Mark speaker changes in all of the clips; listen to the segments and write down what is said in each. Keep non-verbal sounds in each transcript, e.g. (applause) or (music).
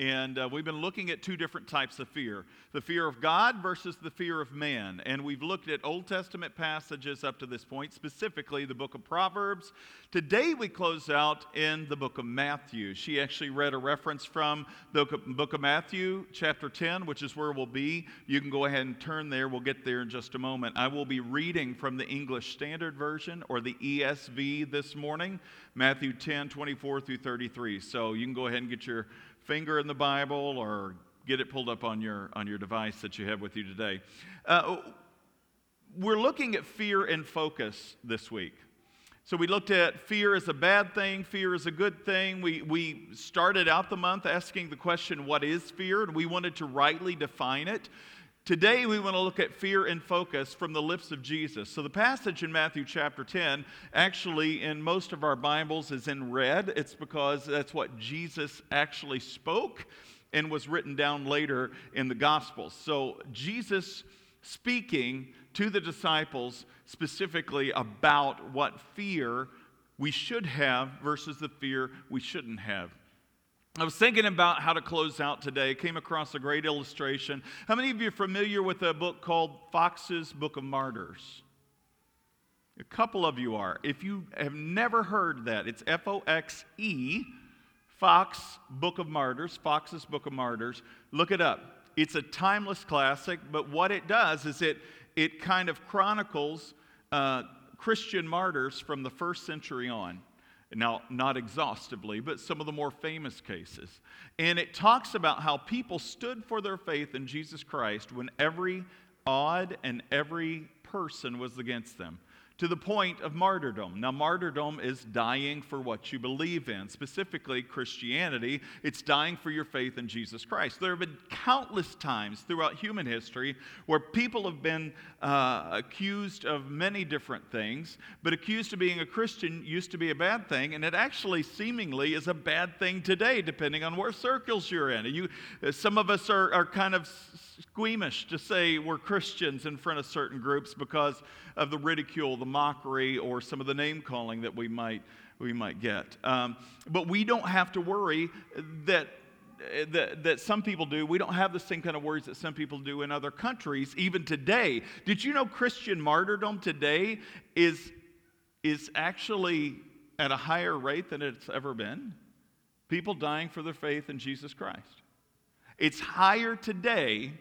Speaker 1: And uh, we've been looking at two different types of fear the fear of God versus the fear of man. And we've looked at Old Testament passages up to this point, specifically the book of Proverbs. Today we close out in the book of Matthew. She actually read a reference from the book of Matthew, chapter 10, which is where we'll be. You can go ahead and turn there. We'll get there in just a moment. I will be reading from the English Standard Version or the ESV this morning, Matthew 10, 24 through 33. So you can go ahead and get your finger in the Bible or get it pulled up on your, on your device that you have with you today. Uh, we're looking at fear and focus this week. So we looked at fear is a bad thing, fear is a good thing. We, we started out the month asking the question, what is fear? And we wanted to rightly define it. Today, we want to look at fear and focus from the lips of Jesus. So, the passage in Matthew chapter 10, actually, in most of our Bibles, is in red. It's because that's what Jesus actually spoke and was written down later in the Gospels. So, Jesus speaking to the disciples specifically about what fear we should have versus the fear we shouldn't have. I was thinking about how to close out today. Came across a great illustration. How many of you are familiar with a book called Foxe's Book of Martyrs? A couple of you are. If you have never heard that, it's F O X E, Fox Book of Martyrs, Foxe's Book of Martyrs. Look it up. It's a timeless classic, but what it does is it, it kind of chronicles uh, Christian martyrs from the first century on. Now, not exhaustively, but some of the more famous cases. And it talks about how people stood for their faith in Jesus Christ when every odd and every person was against them to the point of martyrdom. Now, martyrdom is dying for what you believe in, specifically Christianity. It's dying for your faith in Jesus Christ. There have been countless times throughout human history where people have been uh, accused of many different things, but accused of being a Christian used to be a bad thing, and it actually seemingly is a bad thing today, depending on where circles you're in. You, some of us are, are kind of squeamish to say we're Christians in front of certain groups because of the ridicule, the mockery, or some of the name calling that we might, we might get. Um, but we don't have to worry that that, that some people do. We don't have the same kind of worries that some people do in other countries, even today. Did you know Christian martyrdom today is, is actually at a higher rate than it's ever been? People dying for their faith in Jesus Christ. It's higher today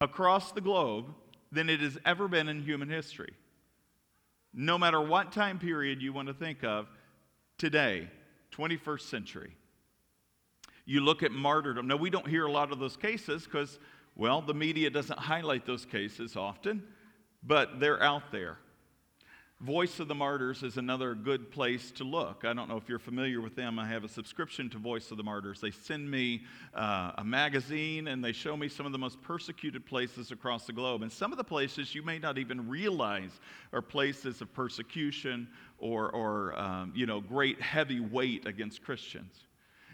Speaker 1: across the globe than it has ever been in human history. No matter what time period you want to think of, today, 21st century. You look at martyrdom. Now, we don't hear a lot of those cases because, well, the media doesn't highlight those cases often, but they're out there. Voice of the Martyrs is another good place to look. I don't know if you're familiar with them. I have a subscription to Voice of the Martyrs. They send me uh, a magazine and they show me some of the most persecuted places across the globe. And some of the places you may not even realize are places of persecution or, or um, you know, great heavy weight against Christians.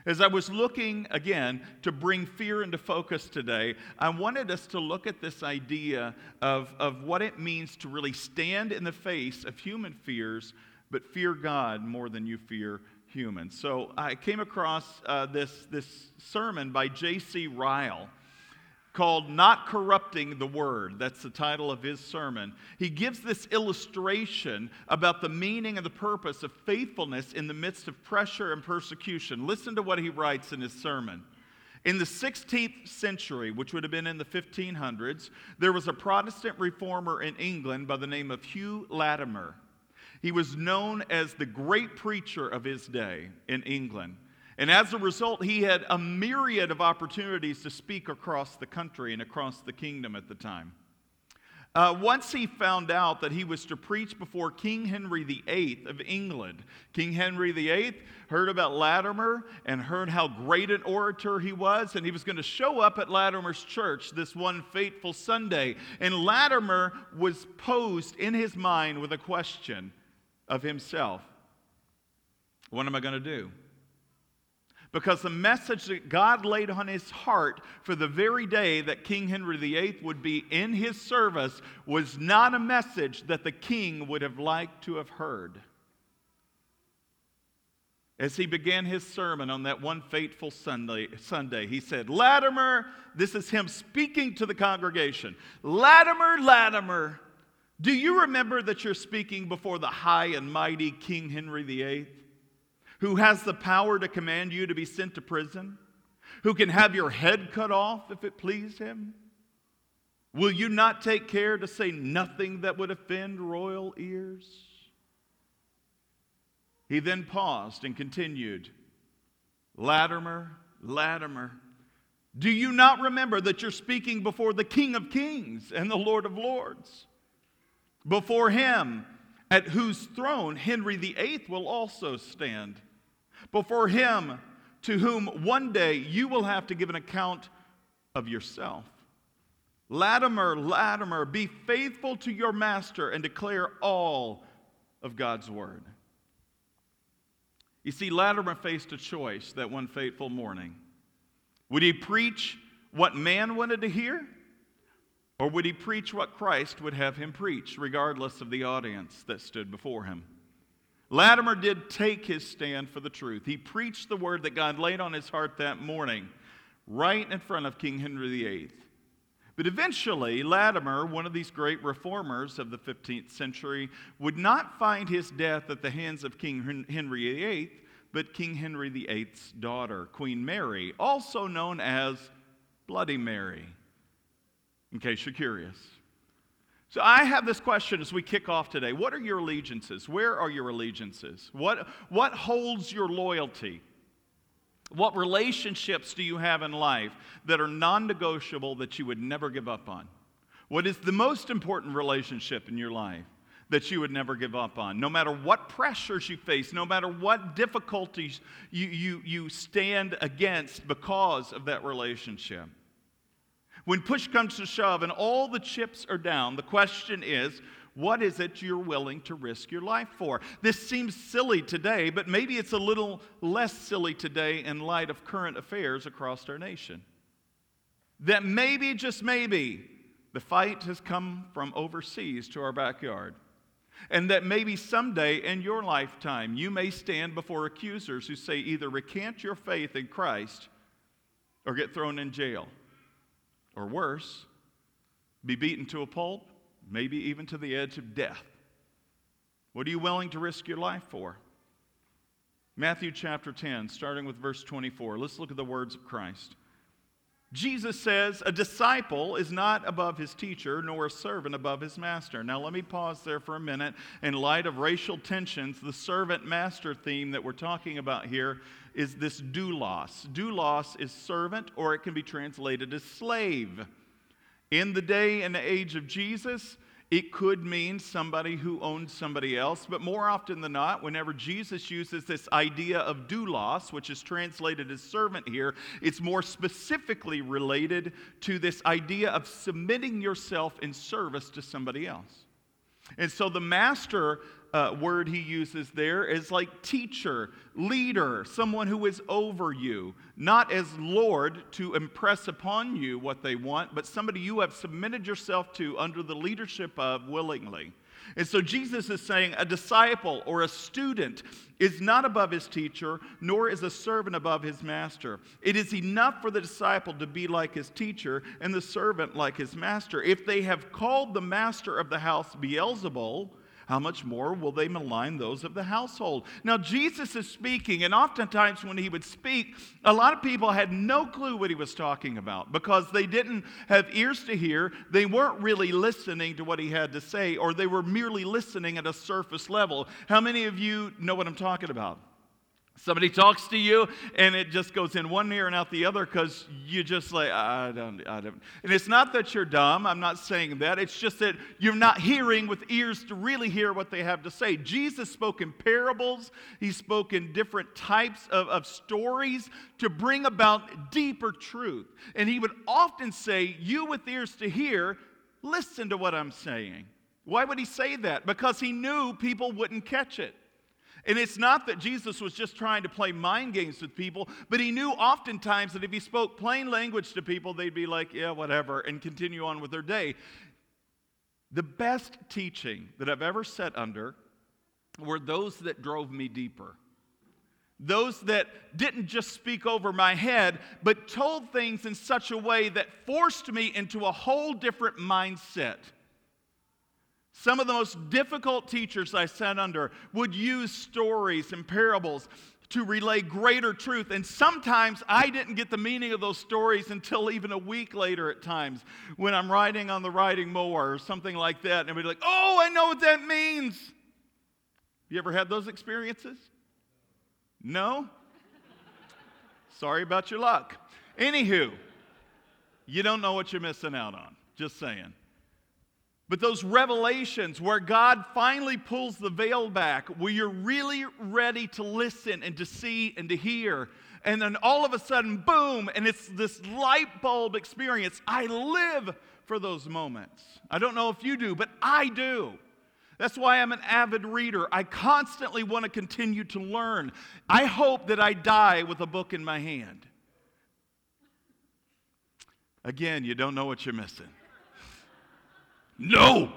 Speaker 1: As I was looking again to bring fear into focus today, I wanted us to look at this idea of, of what it means to really stand in the face of human fears, but fear God more than you fear humans. So I came across uh, this, this sermon by J.C. Ryle called Not Corrupting the Word. That's the title of his sermon. He gives this illustration about the meaning and the purpose of faithfulness in the midst of pressure and persecution. Listen to what he writes in his sermon. In the 16th century, which would have been in the 1500s, there was a Protestant reformer in England by the name of Hugh Latimer. He was known as the great preacher of his day in England. And as a result, he had a myriad of opportunities to speak across the country and across the kingdom at the time. Uh, once he found out that he was to preach before King Henry VIII of England, King Henry VIII heard about Latimer and heard how great an orator he was, and he was going to show up at Latimer's church this one fateful Sunday. And Latimer was posed in his mind with a question of himself What am I going to do? Because the message that God laid on his heart for the very day that King Henry VIII would be in his service was not a message that the king would have liked to have heard. As he began his sermon on that one fateful Sunday, Sunday, he said, Latimer, this is him speaking to the congregation. Latimer, Latimer, do you remember that you're speaking before the high and mighty King Henry VIII? Who has the power to command you to be sent to prison, who can have your head cut off if it please him? Will you not take care to say nothing that would offend royal ears? He then paused and continued Latimer, Latimer, do you not remember that you're speaking before the King of Kings and the Lord of Lords? Before him, at whose throne Henry VIII will also stand before Him to whom one day you will have to give an account of yourself. Latimer, Latimer, be faithful to your master and declare all of God's word. You see, Latimer faced a choice that one fateful morning. Would he preach what man wanted to hear? Or would he preach what Christ would have him preach, regardless of the audience that stood before him? Latimer did take his stand for the truth. He preached the word that God laid on his heart that morning, right in front of King Henry VIII. But eventually, Latimer, one of these great reformers of the 15th century, would not find his death at the hands of King Henry VIII, but King Henry VIII's daughter, Queen Mary, also known as Bloody Mary, in case you're curious. So I have this question as we kick off today. What are your allegiances? Where are your allegiances? What, what holds your loyalty? What relationships do you have in life that are non negotiable that you would never give up on? What is the most important relationship in your life that you would never give up on? No matter what pressures you face, no matter what difficulties you, you, you stand against because of that relationship. When push comes to shove and all the chips are down, the question is, what is it you're willing to risk your life for? This seems silly today, but maybe it's a little less silly today in light of current affairs across our nation. That maybe, just maybe, the fight has come from overseas to our backyard. And that maybe someday in your lifetime you may stand before accusers who say either recant your faith in Christ or get thrown in jail or worse, be beaten to a pulp, maybe even to the edge of death. What are you willing to risk your life for? Matthew chapter 10, starting with verse 24. Let's look at the words of Christ. Jesus says, A disciple is not above his teacher, nor a servant above his master. Now, let me pause there for a minute. In light of racial tensions, the servant master theme that we're talking about here is this doulos. Doulos is servant, or it can be translated as slave. In the day and age of Jesus, it could mean somebody who owned somebody else, but more often than not, whenever Jesus uses this idea of doulos, which is translated as servant here, it's more specifically related to this idea of submitting yourself in service to somebody else. And so the master uh, word he uses there is like teacher, leader, someone who is over you, not as Lord to impress upon you what they want, but somebody you have submitted yourself to under the leadership of willingly. And so Jesus is saying a disciple or a student is not above his teacher, nor is a servant above his master. It is enough for the disciple to be like his teacher and the servant like his master. If they have called the master of the house Beelzebul, how much more will they malign those of the household? Now, Jesus is speaking, and oftentimes when he would speak, a lot of people had no clue what he was talking about because they didn't have ears to hear. They weren't really listening to what he had to say, or they were merely listening at a surface level. How many of you know what I'm talking about? Somebody talks to you and it just goes in one ear and out the other because you just like, I don't, I don't. And it's not that you're dumb. I'm not saying that. It's just that you're not hearing with ears to really hear what they have to say. Jesus spoke in parables, he spoke in different types of, of stories to bring about deeper truth. And he would often say, You with ears to hear, listen to what I'm saying. Why would he say that? Because he knew people wouldn't catch it. And it's not that Jesus was just trying to play mind games with people, but he knew oftentimes that if he spoke plain language to people, they'd be like, yeah, whatever, and continue on with their day. The best teaching that I've ever sat under were those that drove me deeper. Those that didn't just speak over my head, but told things in such a way that forced me into a whole different mindset. Some of the most difficult teachers I sat under would use stories and parables to relay greater truth. And sometimes I didn't get the meaning of those stories until even a week later at times when I'm riding on the riding mower or something like that. And I'd be like, oh, I know what that means. You ever had those experiences? No? Sorry about your luck. Anywho, you don't know what you're missing out on. Just saying. But those revelations where God finally pulls the veil back, where you're really ready to listen and to see and to hear, and then all of a sudden, boom, and it's this light bulb experience. I live for those moments. I don't know if you do, but I do. That's why I'm an avid reader. I constantly want to continue to learn. I hope that I die with a book in my hand. Again, you don't know what you're missing. No.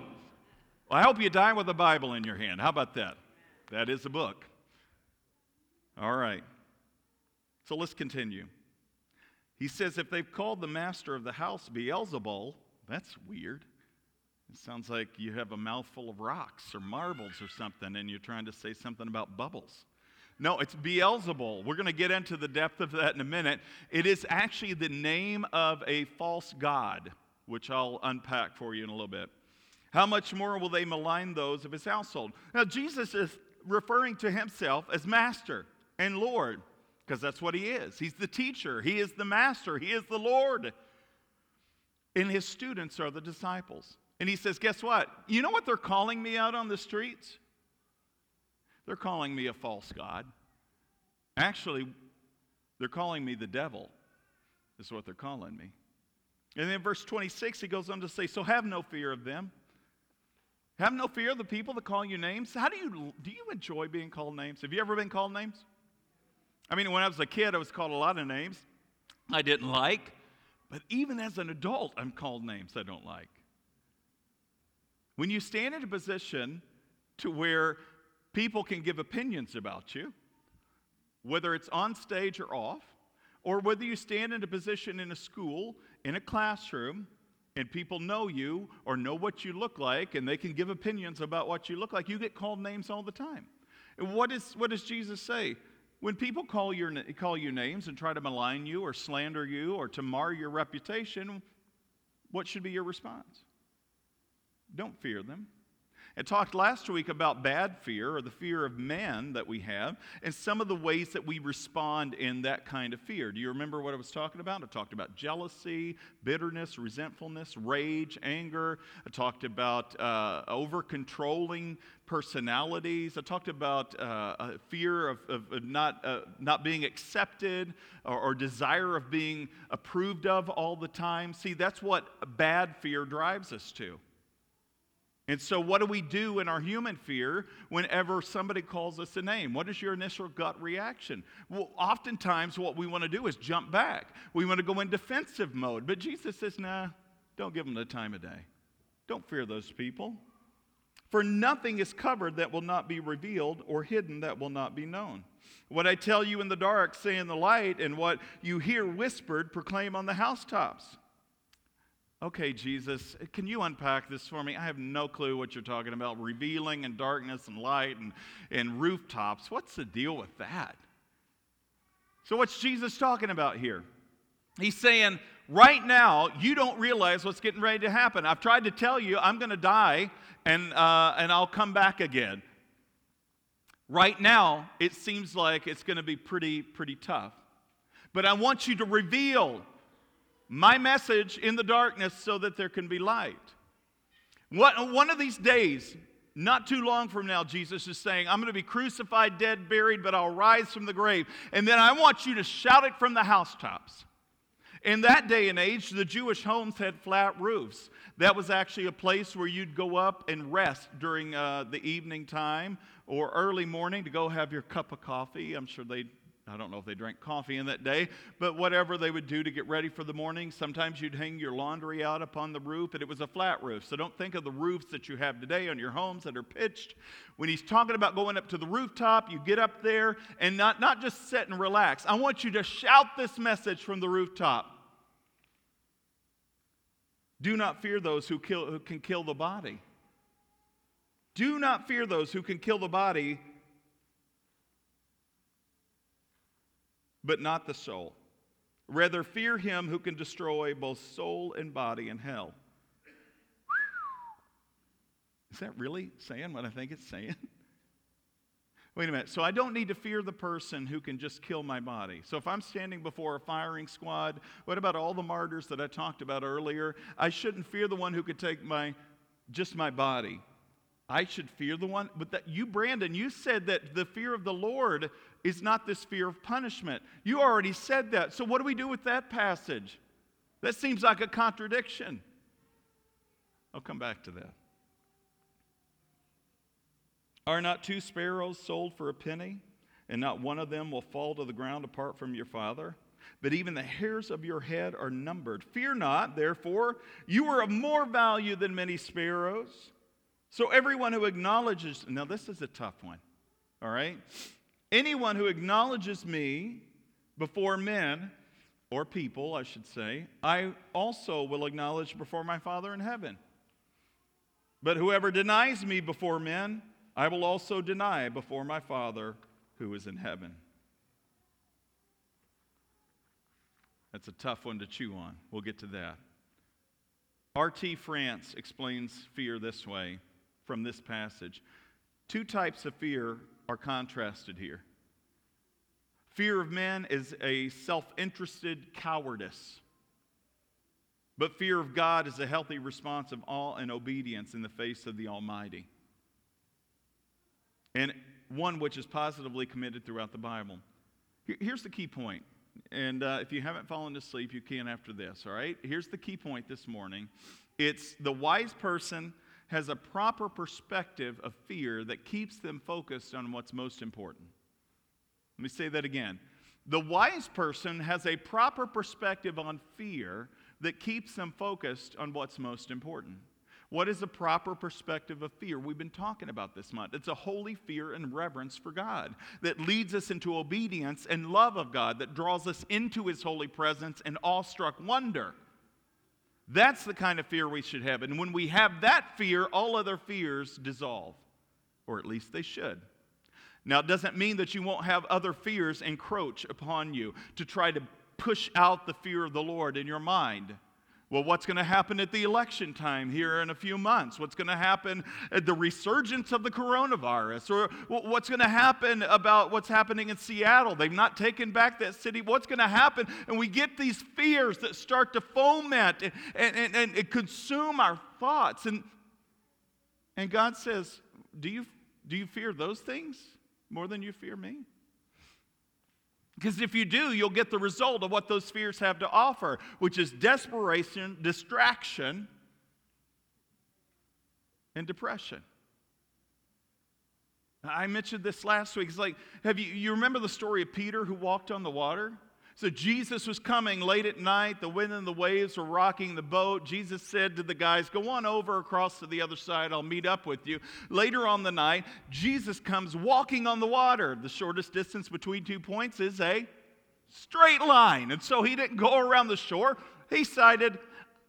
Speaker 1: Well, I hope you die with a Bible in your hand. How about that? That is a book. All right. So let's continue. He says, if they've called the master of the house Beelzebul, that's weird. It sounds like you have a mouthful of rocks or marbles or something, and you're trying to say something about bubbles. No, it's Beelzebul. We're going to get into the depth of that in a minute. It is actually the name of a false god which I'll unpack for you in a little bit. How much more will they malign those of his household? Now, Jesus is referring to himself as master and Lord, because that's what he is. He's the teacher, he is the master, he is the Lord. And his students are the disciples. And he says, Guess what? You know what they're calling me out on the streets? They're calling me a false God. Actually, they're calling me the devil, is what they're calling me. And then verse 26, he goes on to say, So have no fear of them. Have no fear of the people that call you names. How do you do you enjoy being called names? Have you ever been called names? I mean, when I was a kid, I was called a lot of names I didn't like. But even as an adult, I'm called names I don't like. When you stand in a position to where people can give opinions about you, whether it's on stage or off, or whether you stand in a position in a school in a classroom and people know you or know what you look like and they can give opinions about what you look like, you get called names all the time. And what, is, what does Jesus say? When people call, your, call you names and try to malign you or slander you or to mar your reputation, what should be your response? Don't fear them. I talked last week about bad fear or the fear of man that we have and some of the ways that we respond in that kind of fear. Do you remember what I was talking about? I talked about jealousy, bitterness, resentfulness, rage, anger. I talked about uh, over controlling personalities. I talked about uh, fear of, of not, uh, not being accepted or, or desire of being approved of all the time. See, that's what bad fear drives us to. And so, what do we do in our human fear whenever somebody calls us a name? What is your initial gut reaction? Well, oftentimes, what we want to do is jump back. We want to go in defensive mode. But Jesus says, nah, don't give them the time of day. Don't fear those people. For nothing is covered that will not be revealed, or hidden that will not be known. What I tell you in the dark, say in the light, and what you hear whispered, proclaim on the housetops. Okay, Jesus, can you unpack this for me? I have no clue what you're talking about. Revealing and darkness and light and, and rooftops. What's the deal with that? So, what's Jesus talking about here? He's saying, right now, you don't realize what's getting ready to happen. I've tried to tell you I'm going to die and, uh, and I'll come back again. Right now, it seems like it's going to be pretty, pretty tough. But I want you to reveal my message in the darkness so that there can be light. What, one of these days, not too long from now, Jesus is saying, I'm going to be crucified, dead, buried, but I'll rise from the grave. And then I want you to shout it from the housetops. In that day and age, the Jewish homes had flat roofs. That was actually a place where you'd go up and rest during uh, the evening time or early morning to go have your cup of coffee. I'm sure they I don't know if they drank coffee in that day, but whatever they would do to get ready for the morning. Sometimes you'd hang your laundry out upon the roof, and it was a flat roof. So don't think of the roofs that you have today on your homes that are pitched. When he's talking about going up to the rooftop, you get up there and not, not just sit and relax. I want you to shout this message from the rooftop. Do not fear those who, kill, who can kill the body. Do not fear those who can kill the body, but not the soul. Rather, fear him who can destroy both soul and body in hell. (sighs) Is that really saying what I think it's saying? (laughs) Wait a minute. So I don't need to fear the person who can just kill my body. So if I'm standing before a firing squad, what about all the martyrs that I talked about earlier? I shouldn't fear the one who could take my just my body. I should fear the one. But that you, Brandon, you said that the fear of the Lord is not this fear of punishment. You already said that. So what do we do with that passage? That seems like a contradiction. I'll come back to that. Are not two sparrows sold for a penny, and not one of them will fall to the ground apart from your Father? But even the hairs of your head are numbered. Fear not, therefore, you are of more value than many sparrows. So everyone who acknowledges, now this is a tough one, all right? Anyone who acknowledges me before men, or people, I should say, I also will acknowledge before my Father in heaven. But whoever denies me before men, I will also deny before my Father who is in heaven. That's a tough one to chew on. We'll get to that. R.T. France explains fear this way from this passage. Two types of fear are contrasted here. Fear of men is a self interested cowardice, but fear of God is a healthy response of awe and obedience in the face of the Almighty and one which is positively committed throughout the Bible. Here's the key point. And uh, if you haven't fallen asleep, you can after this, all right? Here's the key point this morning it's the wise person has a proper perspective of fear that keeps them focused on what's most important. Let me say that again. The wise person has a proper perspective on fear that keeps them focused on what's most important. What is a proper perspective of fear? We've been talking about this month. It's a holy fear and reverence for God that leads us into obedience and love of God, that draws us into His holy presence and awestruck wonder. That's the kind of fear we should have. And when we have that fear, all other fears dissolve, or at least they should. Now, it doesn't mean that you won't have other fears encroach upon you to try to push out the fear of the Lord in your mind. Well, what's going to happen at the election time here in a few months? What's going to happen at the resurgence of the coronavirus? Or what's going to happen about what's happening in Seattle? They've not taken back that city. What's going to happen? And we get these fears that start to foment and, and, and, and consume our thoughts. And, and God says, do you, do you fear those things more than you fear me? Because if you do, you'll get the result of what those fears have to offer, which is desperation, distraction, and depression. I mentioned this last week. It's like, have you, you remember the story of Peter who walked on the water? So Jesus was coming late at night. The wind and the waves were rocking the boat. Jesus said to the guys, Go on over across to the other side. I'll meet up with you. Later on the night, Jesus comes walking on the water. The shortest distance between two points is a straight line. And so he didn't go around the shore. He decided,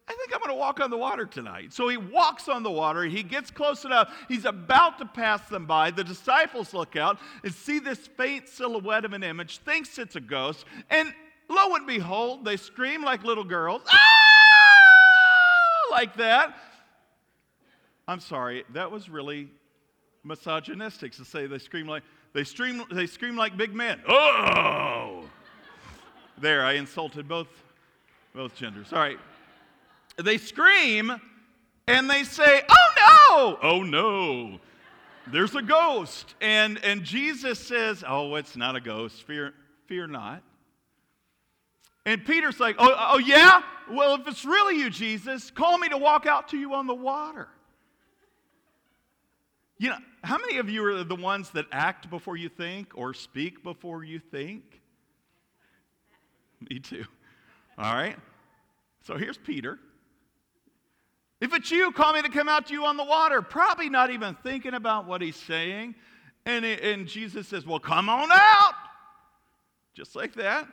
Speaker 1: I think I'm going to walk on the water tonight. So he walks on the water. He gets close enough. He's about to pass them by. The disciples look out and see this faint silhouette of an image, thinks it's a ghost, and lo and behold, they scream like little girls, ah! like that. I'm sorry, that was really misogynistic to say they scream like They scream, they scream like big men. Oh! There, I insulted both, both genders. All right. They scream and they say, Oh no! Oh no! There's a ghost. And, and Jesus says, Oh, it's not a ghost. Fear, fear not. And Peter's like, oh, oh, yeah? Well, if it's really you, Jesus, call me to walk out to you on the water. You know, how many of you are the ones that act before you think or speak before you think? Me too. All right. So here's Peter. If it's you, call me to come out to you on the water. Probably not even thinking about what he's saying. And, and Jesus says, Well, come on out. Just like that.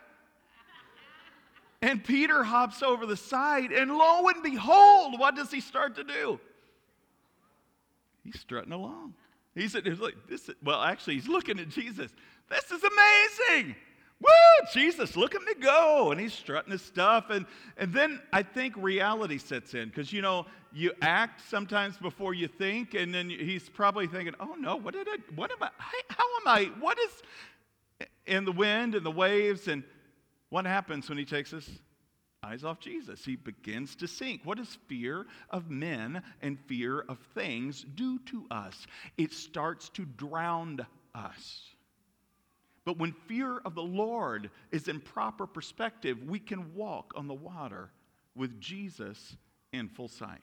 Speaker 1: And Peter hops over the side, and lo and behold, what does he start to do? He's strutting along. He's, he's like, this is, well, actually, he's looking at Jesus. This is amazing. Woo, Jesus, look at me go. And he's strutting his stuff. And, and then I think reality sets in because, you know, you act sometimes before you think. And then he's probably thinking, oh no, what did I, what am I, how am I, what is, in the wind and the waves. And what happens when he takes his eyes off Jesus? He begins to sink. What does fear of men and fear of things do to us? It starts to drown us. But when fear of the Lord is in proper perspective, we can walk on the water with Jesus in full sight.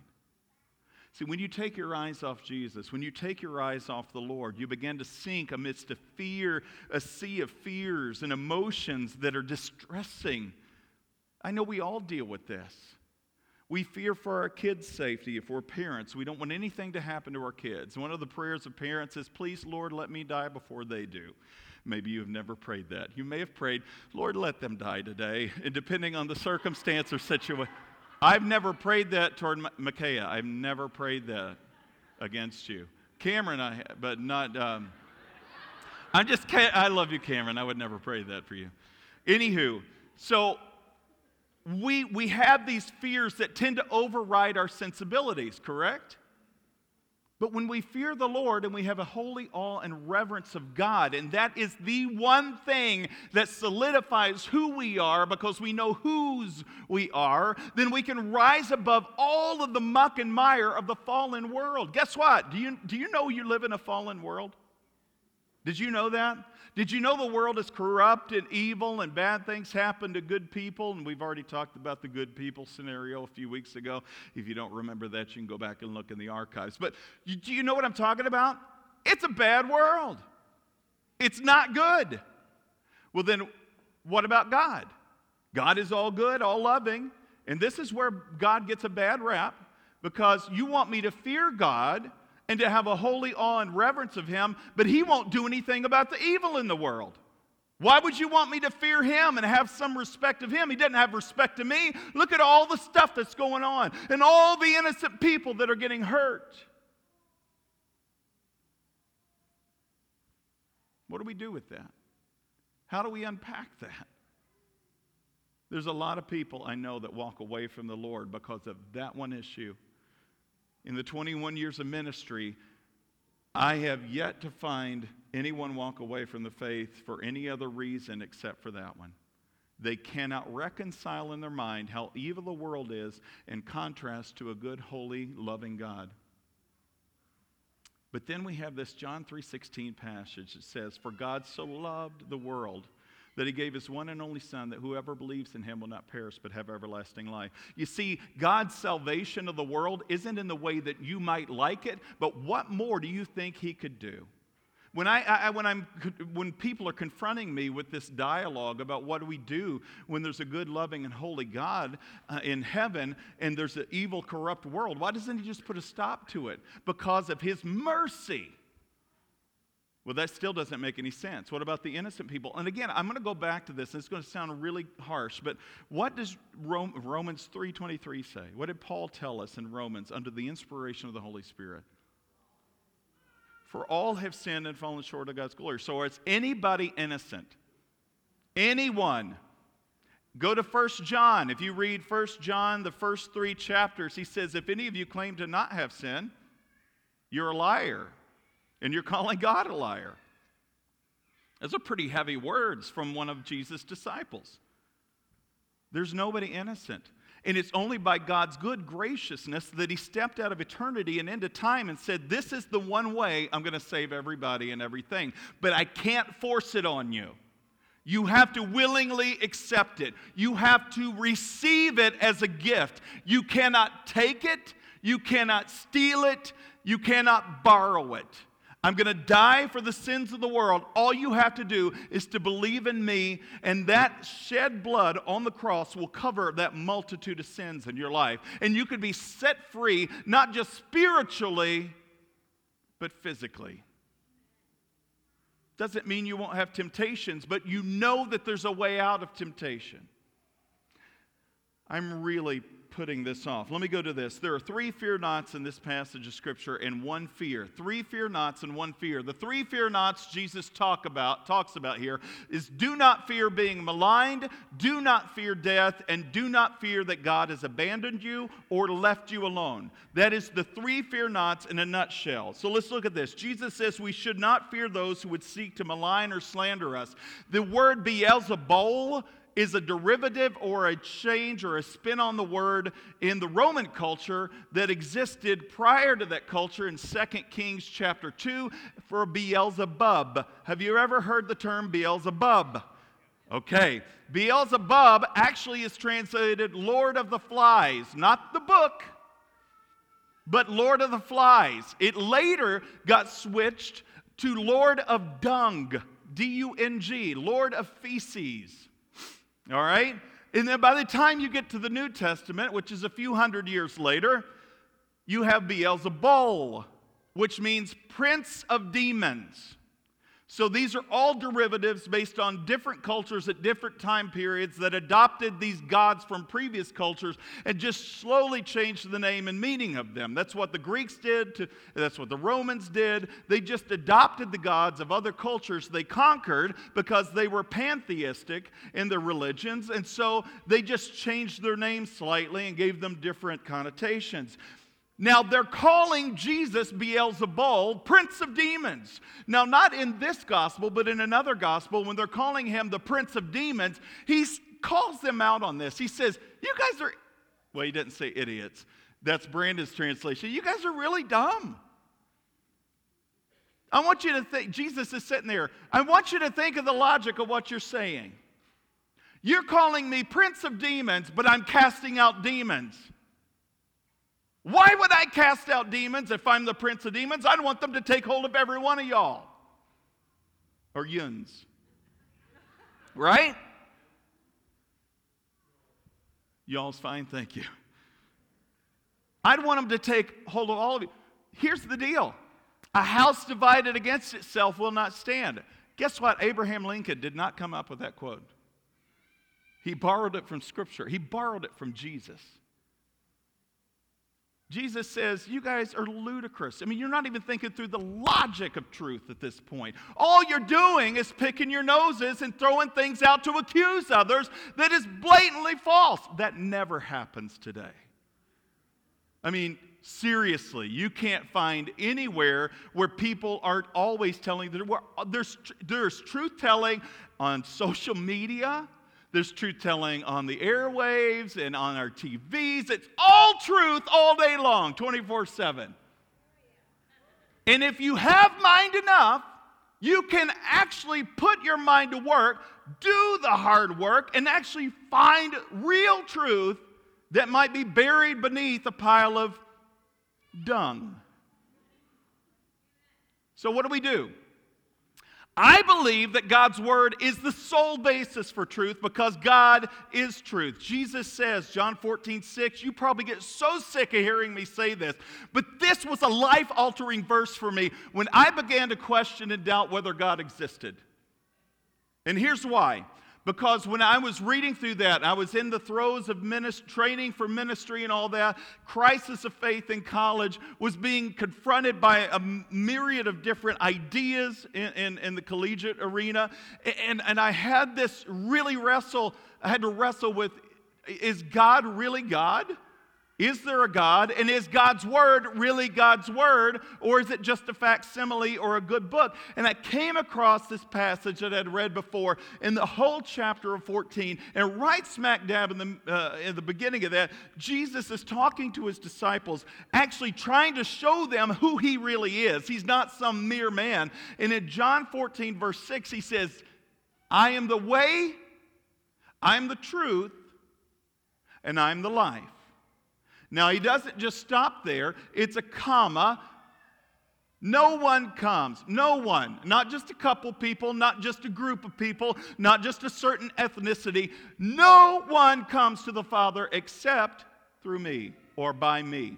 Speaker 1: See, when you take your eyes off Jesus, when you take your eyes off the Lord, you begin to sink amidst a fear, a sea of fears and emotions that are distressing. I know we all deal with this. We fear for our kids' safety if we're parents. We don't want anything to happen to our kids. One of the prayers of parents is, Please, Lord, let me die before they do. Maybe you have never prayed that. You may have prayed, Lord, let them die today. (laughs) And depending on the circumstance or situation, I've never prayed that toward Micaiah. I've never prayed that against you. Cameron, I but not. Um, I'm just. I love you, Cameron. I would never pray that for you. Anywho, so we we have these fears that tend to override our sensibilities. Correct? But when we fear the Lord and we have a holy awe and reverence of God, and that is the one thing that solidifies who we are because we know whose we are, then we can rise above all of the muck and mire of the fallen world. Guess what? Do you, do you know you live in a fallen world? Did you know that? Did you know the world is corrupt and evil and bad things happen to good people? And we've already talked about the good people scenario a few weeks ago. If you don't remember that, you can go back and look in the archives. But do you know what I'm talking about? It's a bad world. It's not good. Well, then, what about God? God is all good, all loving. And this is where God gets a bad rap because you want me to fear God and to have a holy awe and reverence of him, but he won't do anything about the evil in the world. Why would you want me to fear him and have some respect of him? He doesn't have respect to me. Look at all the stuff that's going on and all the innocent people that are getting hurt. What do we do with that? How do we unpack that? There's a lot of people I know that walk away from the Lord because of that one issue in the 21 years of ministry, I have yet to find anyone walk away from the faith for any other reason except for that one. They cannot reconcile in their mind how evil the world is in contrast to a good, holy, loving God. But then we have this John 3:16 passage that says, "For God so loved the world that he gave his one and only Son, that whoever believes in him will not perish but have everlasting life. You see, God's salvation of the world isn't in the way that you might like it, but what more do you think he could do? When, I, I, when, I'm, when people are confronting me with this dialogue about what do we do when there's a good, loving, and holy God uh, in heaven and there's an evil, corrupt world, why doesn't He just put a stop to it? Because of His mercy. Well, that still doesn't make any sense. What about the innocent people? And again, I'm going to go back to this. And it's going to sound really harsh, but what does Romans 3:23 say? What did Paul tell us in Romans under the inspiration of the Holy Spirit? For all have sinned and fallen short of God's glory. So is anybody innocent? Anyone? Go to 1 John. If you read 1 John, the first three chapters, he says, If any of you claim to not have sin, you're a liar and you're calling God a liar. Those are pretty heavy words from one of Jesus' disciples. There's nobody innocent. And it's only by God's good graciousness that He stepped out of eternity and into time and said, This is the one way I'm going to save everybody and everything. But I can't force it on you. You have to willingly accept it. You have to receive it as a gift. You cannot take it, you cannot steal it, you cannot borrow it. I'm going to die for the sins of the world. All you have to do is to believe in me, and that shed blood on the cross will cover that multitude of sins in your life. And you could be set free, not just spiritually, but physically. Doesn't mean you won't have temptations, but you know that there's a way out of temptation. I'm really putting this off. Let me go to this. There are three fear nots in this passage of Scripture and one fear. Three fear nots and one fear. The three fear nots Jesus talk about, talks about here is do not fear being maligned, do not fear death, and do not fear that God has abandoned you or left you alone. That is the three fear nots in a nutshell. So let's look at this. Jesus says we should not fear those who would seek to malign or slander us. The word Beelzebul is a derivative or a change or a spin on the word in the Roman culture that existed prior to that culture in 2 Kings chapter 2 for Beelzebub. Have you ever heard the term Beelzebub? Okay. Beelzebub actually is translated Lord of the Flies, not the book, but Lord of the Flies. It later got switched to Lord of Dung, D U N G, Lord of Feces. All right? And then by the time you get to the New Testament, which is a few hundred years later, you have Beelzebul, which means prince of demons. So these are all derivatives based on different cultures at different time periods that adopted these gods from previous cultures and just slowly changed the name and meaning of them. That's what the Greeks did, to, that's what the Romans did. They just adopted the gods of other cultures they conquered because they were pantheistic in their religions, and so they just changed their names slightly and gave them different connotations. Now they're calling Jesus Beelzebul, prince of demons. Now, not in this gospel, but in another gospel, when they're calling him the prince of demons, he calls them out on this. He says, You guys are, well, he didn't say idiots. That's Brandon's translation. You guys are really dumb. I want you to think, Jesus is sitting there. I want you to think of the logic of what you're saying. You're calling me prince of demons, but I'm casting out demons. Why would I cast out demons if I'm the prince of demons? I'd want them to take hold of every one of y'all. Or yuns. Right? Y'all's fine, thank you. I'd want them to take hold of all of you. Here's the deal a house divided against itself will not stand. Guess what? Abraham Lincoln did not come up with that quote. He borrowed it from Scripture, he borrowed it from Jesus. Jesus says, You guys are ludicrous. I mean, you're not even thinking through the logic of truth at this point. All you're doing is picking your noses and throwing things out to accuse others that is blatantly false. That never happens today. I mean, seriously, you can't find anywhere where people aren't always telling, there's, there's truth telling on social media there's truth telling on the airwaves and on our TVs. It's all truth all day long, 24 7. And if you have mind enough, you can actually put your mind to work, do the hard work, and actually find real truth that might be buried beneath a pile of dung. So, what do we do? I believe that God's word is the sole basis for truth because God is truth. Jesus says, John 14, 6, you probably get so sick of hearing me say this, but this was a life altering verse for me when I began to question and doubt whether God existed. And here's why because when I was reading through that, I was in the throes of training for ministry and all that, crisis of faith in college, was being confronted by a myriad of different ideas in, in, in the collegiate arena. And, and I had this really wrestle, I had to wrestle with is God really God? Is there a God? And is God's word really God's word? Or is it just a facsimile or a good book? And I came across this passage that I'd read before in the whole chapter of 14. And right smack dab in the, uh, in the beginning of that, Jesus is talking to his disciples, actually trying to show them who he really is. He's not some mere man. And in John 14, verse 6, he says, I am the way, I'm the truth, and I'm the life. Now, he doesn't just stop there, it's a comma. No one comes. No one. Not just a couple people, not just a group of people, not just a certain ethnicity. No one comes to the Father except through me or by me.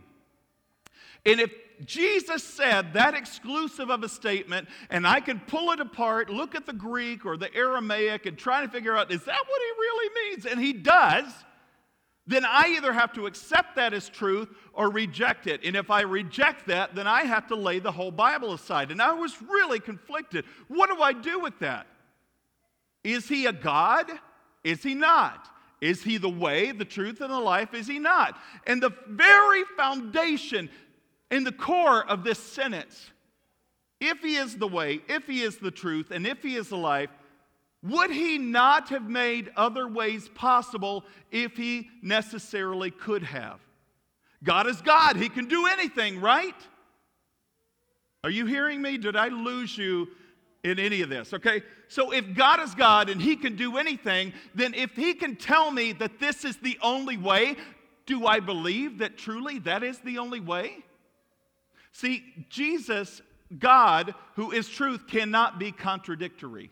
Speaker 1: And if Jesus said that exclusive of a statement, and I can pull it apart, look at the Greek or the Aramaic, and try to figure out, is that what he really means? And he does then I either have to accept that as truth or reject it. And if I reject that, then I have to lay the whole Bible aside. And I was really conflicted. What do I do with that? Is he a God? Is he not? Is he the way, the truth, and the life? Is he not? And the very foundation in the core of this sentence, if he is the way, if he is the truth, and if he is the life, would he not have made other ways possible if he necessarily could have? God is God. He can do anything, right? Are you hearing me? Did I lose you in any of this? Okay, so if God is God and He can do anything, then if He can tell me that this is the only way, do I believe that truly that is the only way? See, Jesus, God, who is truth, cannot be contradictory.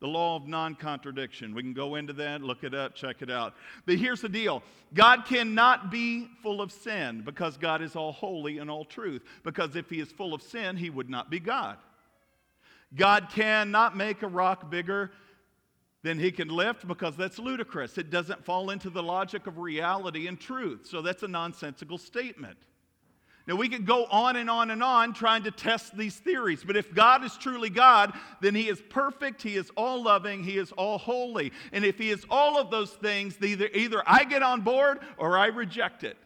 Speaker 1: The law of non contradiction. We can go into that, look it up, check it out. But here's the deal God cannot be full of sin because God is all holy and all truth. Because if he is full of sin, he would not be God. God cannot make a rock bigger than he can lift because that's ludicrous. It doesn't fall into the logic of reality and truth. So that's a nonsensical statement. Now, we could go on and on and on trying to test these theories, but if God is truly God, then He is perfect, He is all loving, He is all holy. And if He is all of those things, either, either I get on board or I reject it.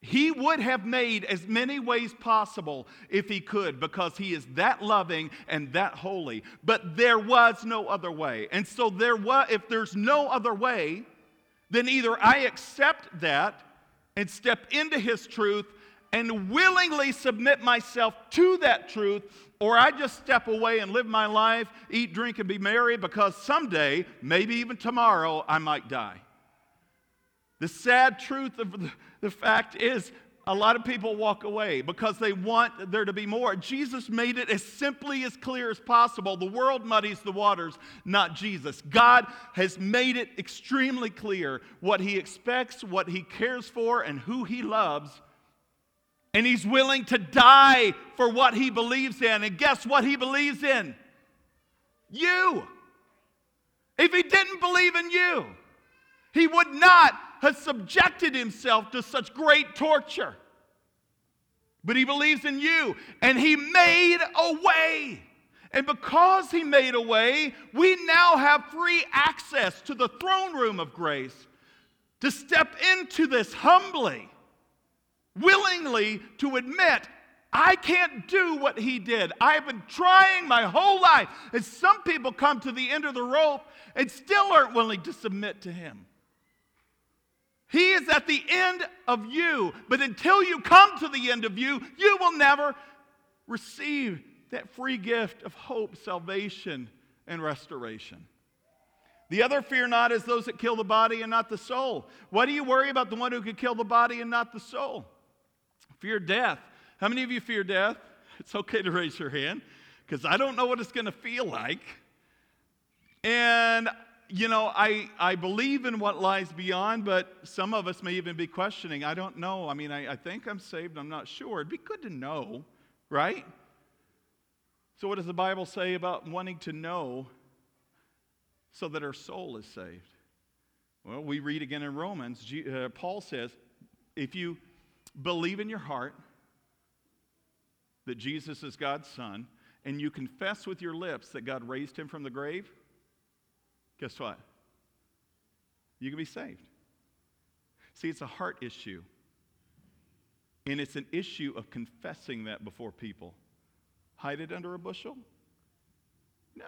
Speaker 1: He would have made as many ways possible if he could because he is that loving and that holy. But there was no other way. And so there was if there's no other way, then either I accept that and step into His truth and willingly submit myself to that truth, or I just step away and live my life, eat, drink, and be merry because someday, maybe even tomorrow, I might die. The sad truth of the, the fact is, a lot of people walk away because they want there to be more. Jesus made it as simply as clear as possible. The world muddies the waters, not Jesus. God has made it extremely clear what he expects, what he cares for, and who he loves. And he's willing to die for what he believes in. And guess what he believes in? You. If he didn't believe in you, he would not have subjected himself to such great torture. But he believes in you, and he made a way. And because he made a way, we now have free access to the throne room of grace to step into this humbly, willingly to admit, I can't do what he did. I've been trying my whole life. And some people come to the end of the rope and still aren't willing to submit to him. He is at the end of you. But until you come to the end of you, you will never receive that free gift of hope, salvation, and restoration. The other fear not is those that kill the body and not the soul. Why do you worry about the one who could kill the body and not the soul? Fear death. How many of you fear death? (laughs) It's okay to raise your hand because I don't know what it's going to feel like. And you know, I, I believe in what lies beyond, but some of us may even be questioning. I don't know. I mean, I, I think I'm saved. I'm not sure. It'd be good to know, right? So, what does the Bible say about wanting to know so that our soul is saved? Well, we read again in Romans, uh, Paul says, if you believe in your heart that Jesus is God's Son, and you confess with your lips that God raised him from the grave, guess what? You can be saved. See, it's a heart issue. And it's an issue of confessing that before people. Hide it under a bushel? No.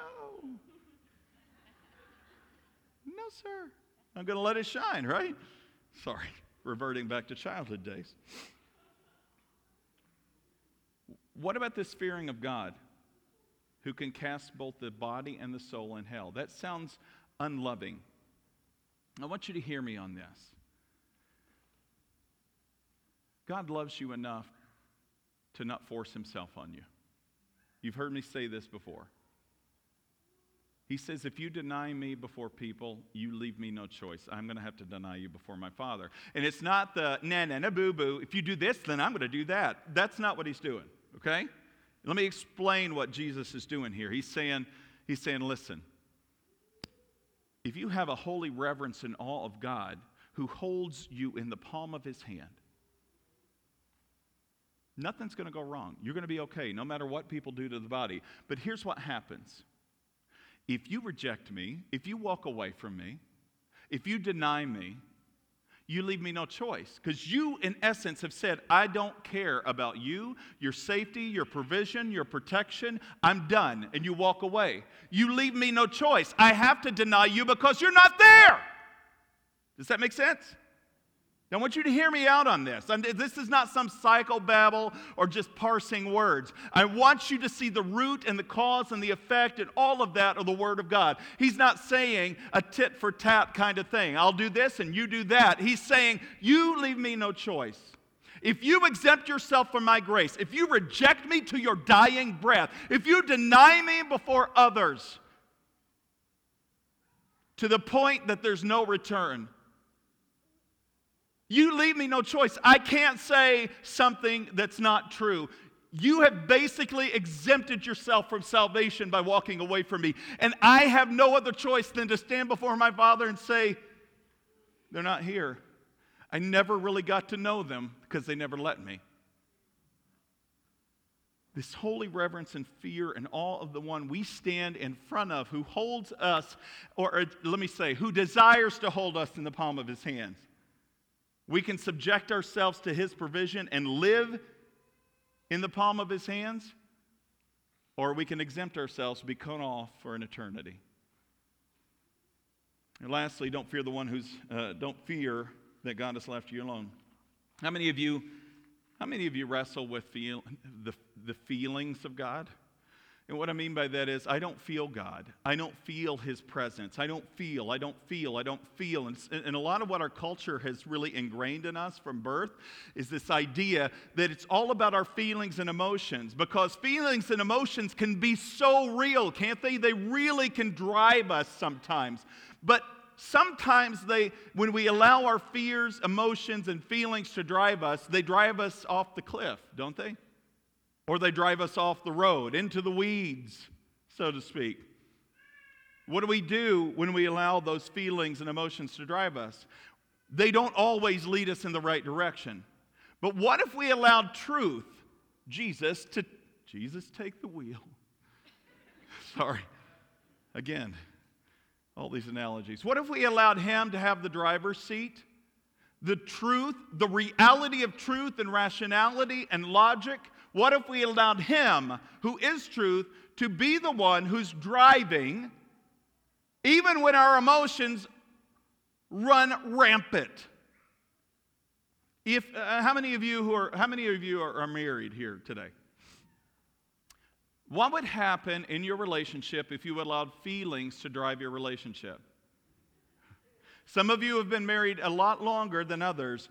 Speaker 1: No, sir. I'm going to let it shine, right? Sorry, reverting back to childhood days. What about this fearing of God who can cast both the body and the soul in hell? That sounds unloving. I want you to hear me on this. God loves you enough to not force himself on you. You've heard me say this before. He says, If you deny me before people, you leave me no choice. I'm going to have to deny you before my Father. And it's not the na na na boo boo. If you do this, then I'm going to do that. That's not what he's doing, okay? Let me explain what Jesus is doing here. He's saying, he's saying, listen, if you have a holy reverence and awe of God who holds you in the palm of his hand, nothing's going to go wrong. You're going to be okay no matter what people do to the body. But here's what happens if you reject me, if you walk away from me, if you deny me, you leave me no choice. Because you, in essence, have said, I don't care about you, your safety, your provision, your protection. I'm done. And you walk away. You leave me no choice. I have to deny you because you're not there. Does that make sense? I want you to hear me out on this. this is not some psychobabble or just parsing words. I want you to see the root and the cause and the effect and all of that of the Word of God. He's not saying a tit for tat kind of thing. I'll do this and you do that. He's saying, You leave me no choice. If you exempt yourself from my grace, if you reject me to your dying breath, if you deny me before others to the point that there's no return, you leave me no choice. I can't say something that's not true. You have basically exempted yourself from salvation by walking away from me. And I have no other choice than to stand before my Father and say, They're not here. I never really got to know them because they never let me. This holy reverence and fear and awe of the one we stand in front of, who holds us, or, or let me say, who desires to hold us in the palm of his hands. We can subject ourselves to His provision and live in the palm of His hands, or we can exempt ourselves be cut off for an eternity. And lastly, don't fear the one who's, uh, don't fear that God has left you alone. How many of you, how many of you wrestle with feel, the, the feelings of God? And what I mean by that is, I don't feel God. I don't feel His presence. I don't feel, I don't feel, I don't feel. And, and, a lot of what our culture has really ingrained in us from birth is this idea that it's all about our feelings and emotions because feelings and emotions can be so real, can't they? They really can drive us sometimes. But sometimes they, when we allow our fears, emotions, and feelings to drive us, they drive us off the cliff, don't they? Or they drive us off the road, into the weeds, so to speak. What do we do when we allow those feelings and emotions to drive us? They don't always lead us in the right direction. But what if we allowed truth, Jesus, to Jesus take the wheel? (laughs) Sorry. Again, all these analogies. What if we allowed him to have the driver's seat? The truth, the reality of truth and rationality and logic what if we allowed Him, who is truth, to be the one who's driving, even when our emotions run rampant? If, uh, how many of you who are, how many of you are, are married here today? What would happen in your relationship if you allowed feelings to drive your relationship? Some of you have been married a lot longer than others.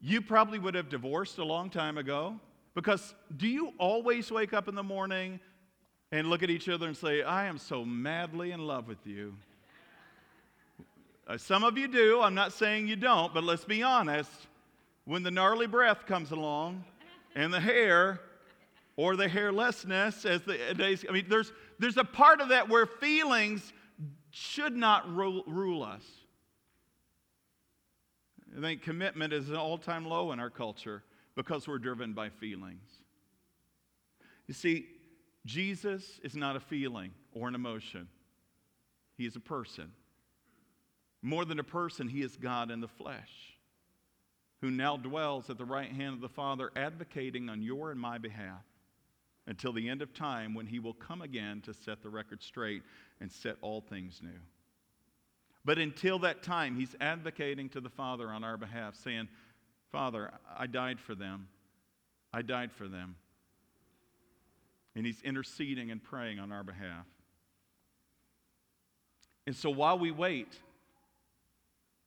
Speaker 1: You probably would have divorced a long time ago. Because do you always wake up in the morning and look at each other and say, I am so madly in love with you? Uh, some of you do. I'm not saying you don't, but let's be honest. When the gnarly breath comes along and the hair, or the hairlessness as the days, I mean, there's, there's a part of that where feelings should not rule, rule us. I think commitment is an all time low in our culture because we're driven by feelings. You see, Jesus is not a feeling or an emotion, He is a person. More than a person, He is God in the flesh. who now dwells at the right hand of the Father, advocating on your and my behalf until the end of time when he will come again to set the record straight and set all things new. But until that time, he's advocating to the Father on our behalf, saying, Father, I died for them. I died for them. And he's interceding and praying on our behalf. And so while we wait,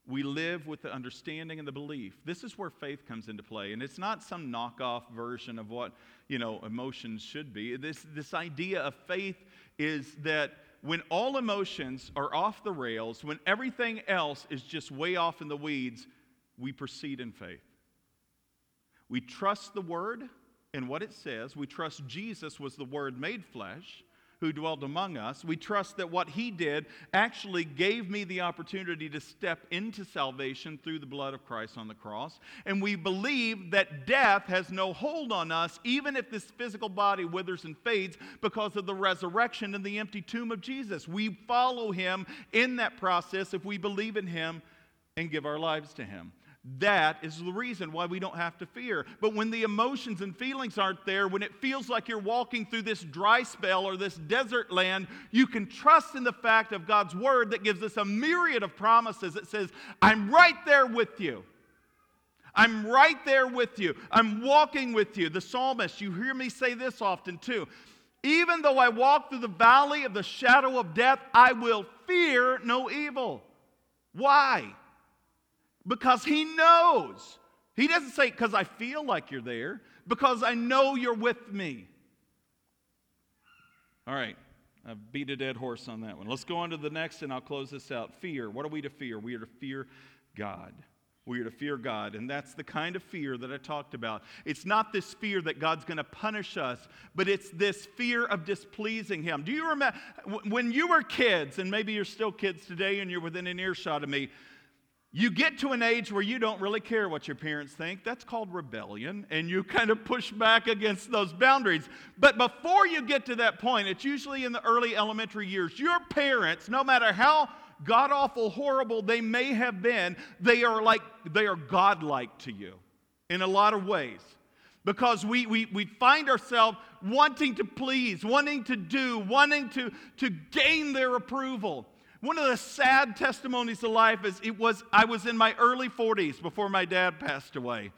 Speaker 1: we live with the understanding and the belief. This is where faith comes into play. And it's not some knockoff version of what, you know, emotions should be. This, this idea of faith is that when all emotions are off the rails, when everything else is just way off in the weeds, we proceed in faith. We trust the Word and what it says. We trust Jesus was the Word made flesh who dwelt among us. We trust that what he did actually gave me the opportunity to step into salvation through the blood of Christ on the cross. And we believe that death has no hold on us, even if this physical body withers and fades, because of the resurrection and the empty tomb of Jesus. We follow him in that process if we believe in him and give our lives to him. That is the reason why we don't have to fear. But when the emotions and feelings aren't there, when it feels like you're walking through this dry spell or this desert land, you can trust in the fact of God's word that gives us a myriad of promises. It says, I'm right there with you. I'm right there with you. I'm walking with you. The psalmist, you hear me say this often too. Even though I walk through the valley of the shadow of death, I will fear no evil. Why? Because He knows. He doesn't say, because I feel like you're there, because I know you're with me. All right, I've beat a dead horse on that one. Let's go on to the next, and I'll close this out. Fear. What are we to fear? We are to fear God. We are to fear God. And that's the kind of fear that I talked about. It's not this fear that God's going to punish us, but it's this fear of displeasing Him. Do you remember when you were kids, and maybe you're still kids today and you're within an earshot of me? You get to an age where you don't really care what your parents think. That's called rebellion, and you kind of push back against those boundaries. But before you get to that point, it's usually in the early elementary years. Your parents, no matter how god awful, horrible they may have been, they are like they are godlike to you in a lot of ways. Because we, we, we find ourselves wanting to please, wanting to do, wanting to, to gain their approval. One of the sad testimonies of life is it was I was in my early 40s before my dad passed away.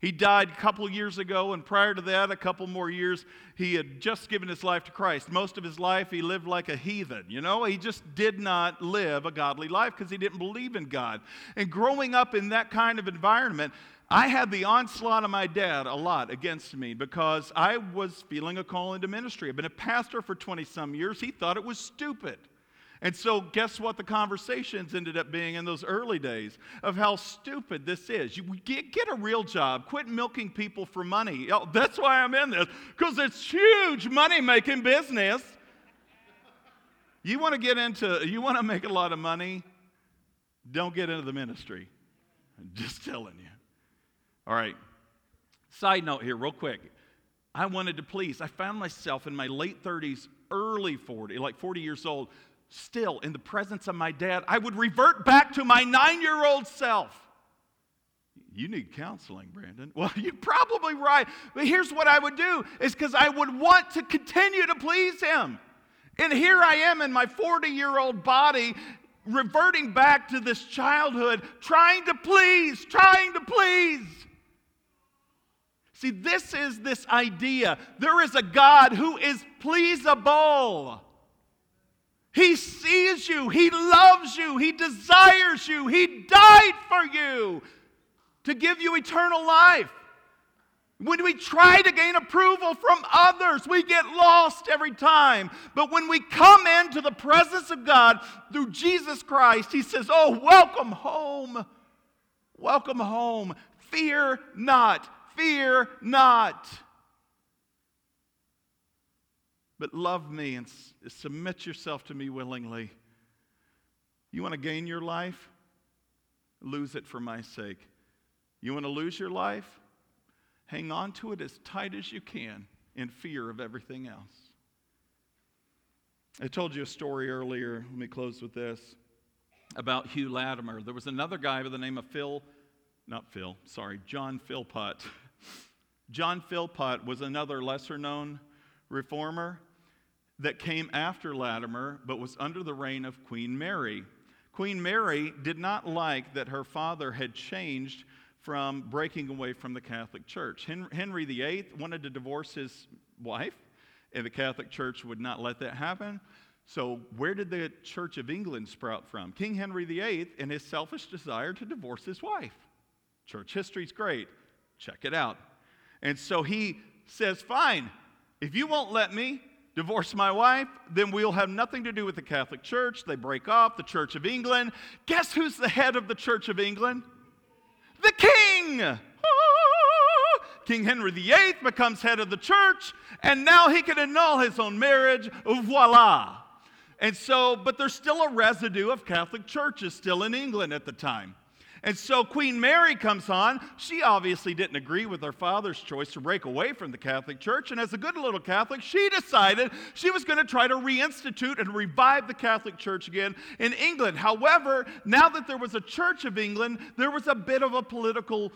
Speaker 1: He died a couple years ago, and prior to that, a couple more years, he had just given his life to Christ. Most of his life, he lived like a heathen. You know, he just did not live a godly life because he didn't believe in God. And growing up in that kind of environment, I had the onslaught of my dad a lot against me because I was feeling a call into ministry. I've been a pastor for 20 some years. He thought it was stupid. And so, guess what the conversations ended up being in those early days of how stupid this is? You get, get a real job, quit milking people for money. That's why I'm in this, because it's huge money making business. You want to get into, you want to make a lot of money, don't get into the ministry. I'm just telling you. All right. Side note here, real quick. I wanted to please. I found myself in my late 30s, early 40, like 40 years old, still in the presence of my dad, I would revert back to my nine year old self. You need counseling, Brandon. (laughs) Well, you're probably right. But here's what I would do is because I would want to continue to please him. And here I am in my 40 year old body, reverting back to this childhood, trying to please, trying to please. See, this is this idea. There is a God who is pleasable. He sees you. He loves you. He desires you. He died for you to give you eternal life. When we try to gain approval from others, we get lost every time. But when we come into the presence of God through Jesus Christ, He says, Oh, welcome home. Welcome home. Fear not. Fear not but love me and submit yourself to me willingly. You want to gain your life? Lose it for my sake. You want to lose your life? Hang on to it as tight as you can in fear of everything else. I told you a story earlier. Let me close with this about Hugh Latimer. There was another guy by the name of Phil not Phil, sorry, John Philpott. (laughs) John Philpott was another lesser known reformer that came after Latimer, but was under the reign of Queen Mary. Queen Mary did not like that her father had changed from breaking away from the Catholic Church. Henry VIII wanted to divorce his wife, and the Catholic Church would not let that happen. So, where did the Church of England sprout from? King Henry VIII and his selfish desire to divorce his wife. Church history's great. Check it out. And so he says, Fine, if you won't let me divorce my wife, then we'll have nothing to do with the Catholic Church. They break off, the Church of England. Guess who's the head of the Church of England? The king! (laughs) King Henry VIII becomes head of the church, and now he can annul his own marriage. Voila! And so, but there's still a residue of Catholic churches still in England at the time. And so Queen Mary comes on. She obviously didn't agree with her father's choice to break away from the Catholic Church. And as a good little Catholic, she decided she was going to try to reinstitute and revive the Catholic Church again in England. However, now that there was a Church of England, there was a bit of a political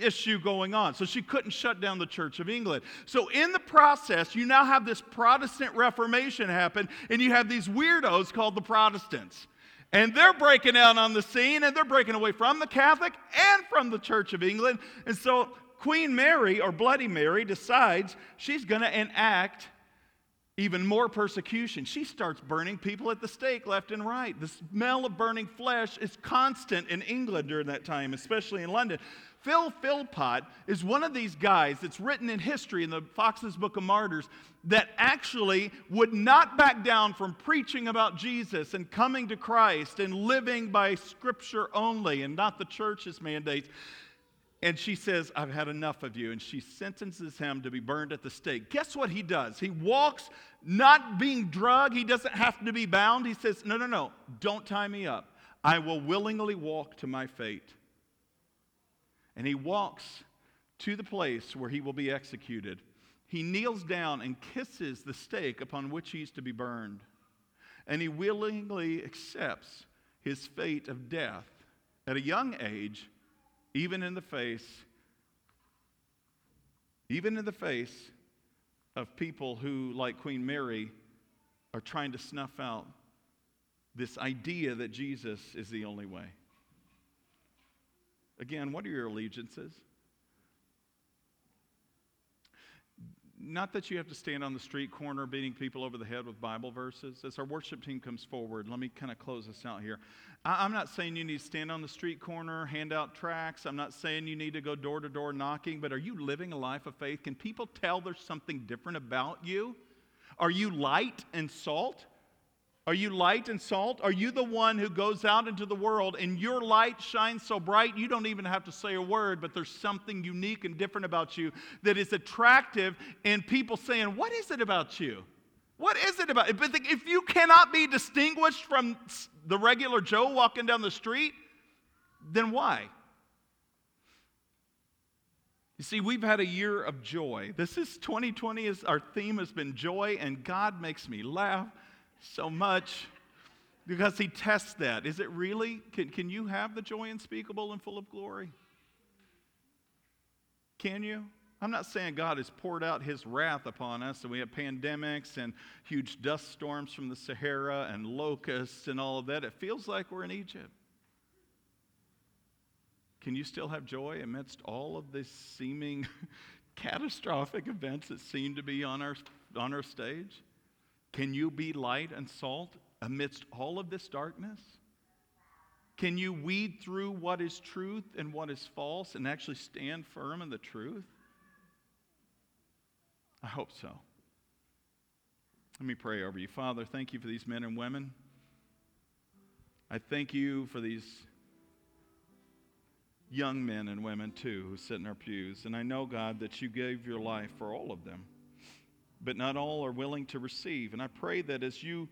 Speaker 1: issue going on. So she couldn't shut down the Church of England. So in the process, you now have this Protestant Reformation happen, and you have these weirdos called the Protestants. And they're breaking out on the scene, and they're breaking away from the Catholic and from the Church of England. And so Queen Mary, or Bloody Mary, decides she's going to enact even more persecution. She starts burning people at the stake left and right. The smell of burning flesh is constant in England during that time, especially in London. Phil Philpott is one of these guys that's written in history in the Foxe's Book of Martyrs that actually would not back down from preaching about Jesus and coming to Christ and living by Scripture only and not the church's mandates. And she says, I've had enough of you. And she sentences him to be burned at the stake. Guess what he does? He walks, not being drugged. He doesn't have to be bound. He says, No, no, no, don't tie me up. I will willingly walk to my fate and he walks to the place where he will be executed. He kneels down and kisses the stake upon which he's to be burned. And he willingly accepts his fate of death at a young age, even in the face, even in the face of people who, like Queen Mary, are trying to snuff out this idea that Jesus is the only way. Again, what are your allegiances? Not that you have to stand on the street corner beating people over the head with Bible verses. As our worship team comes forward, let me kind of close this out here. I'm not saying you need to stand on the street corner, hand out tracts. I'm not saying you need to go door to door knocking, but are you living a life of faith? Can people tell there's something different about you? Are you light and salt? Are you light and salt? Are you the one who goes out into the world and your light shines so bright you don't even have to say a word, but there's something unique and different about you that is attractive and people saying, What is it about you? What is it about? But if you cannot be distinguished from the regular Joe walking down the street, then why? You see, we've had a year of joy. This is 2020 is our theme has been joy, and God makes me laugh so much because he tests that. Is it really? Can, can you have the joy unspeakable and full of glory? Can you? I'm not saying God has poured out his wrath upon us and we have pandemics and huge dust storms from the Sahara and locusts and all of that. It feels like we're in Egypt. Can you still have joy amidst all of these seeming (laughs) catastrophic events that seem to be on our, on our stage? Can you be light and salt amidst all of this darkness? Can you weed through what is truth and what is false and actually stand firm in the truth? I hope so. Let me pray over you. Father, thank you for these men and women. I thank you for these young men and women, too, who sit in our pews. And I know, God, that you gave your life for all of them but not all are willing to receive. And I pray that as you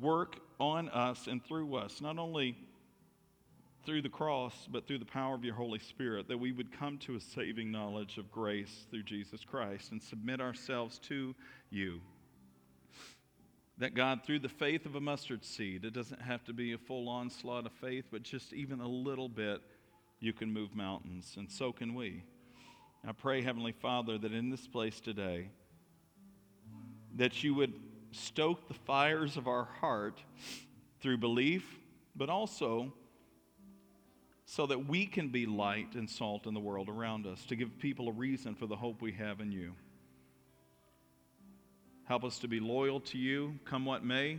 Speaker 1: work on us and through us, not only through the cross, but through the power of your Holy Spirit, that we would come to a saving knowledge of grace through Jesus Christ and submit ourselves to you. That God, through the faith of a mustard seed, it doesn't have to be a full onslaught of faith, but just even a little bit you can move mountains, and so can we. I pray, Heavenly Father, that in this place today, that you would stoke the fires of our heart through belief, but also so that we can be light and salt in the world around us, to give people a reason for the hope we have in you. Help us to be loyal to you, come what may.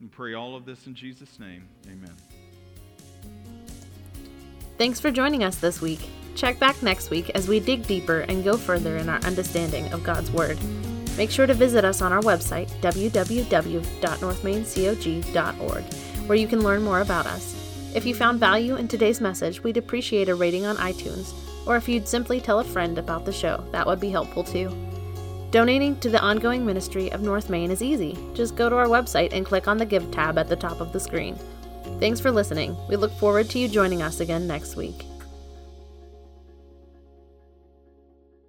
Speaker 1: And pray all of this in Jesus' name. Amen.
Speaker 2: Thanks for joining us this week. Check back next week as we dig deeper and go further in our understanding of God's Word. Make sure to visit us on our website, www.northmaincog.org, where you can learn more about us. If you found value in today's message, we'd appreciate a rating on iTunes, or if you'd simply tell a friend about the show, that would be helpful too. Donating to the ongoing ministry of North Main is easy. Just go to our website and click on the Give tab at the top of the screen. Thanks for listening. We look forward to you joining us again next week.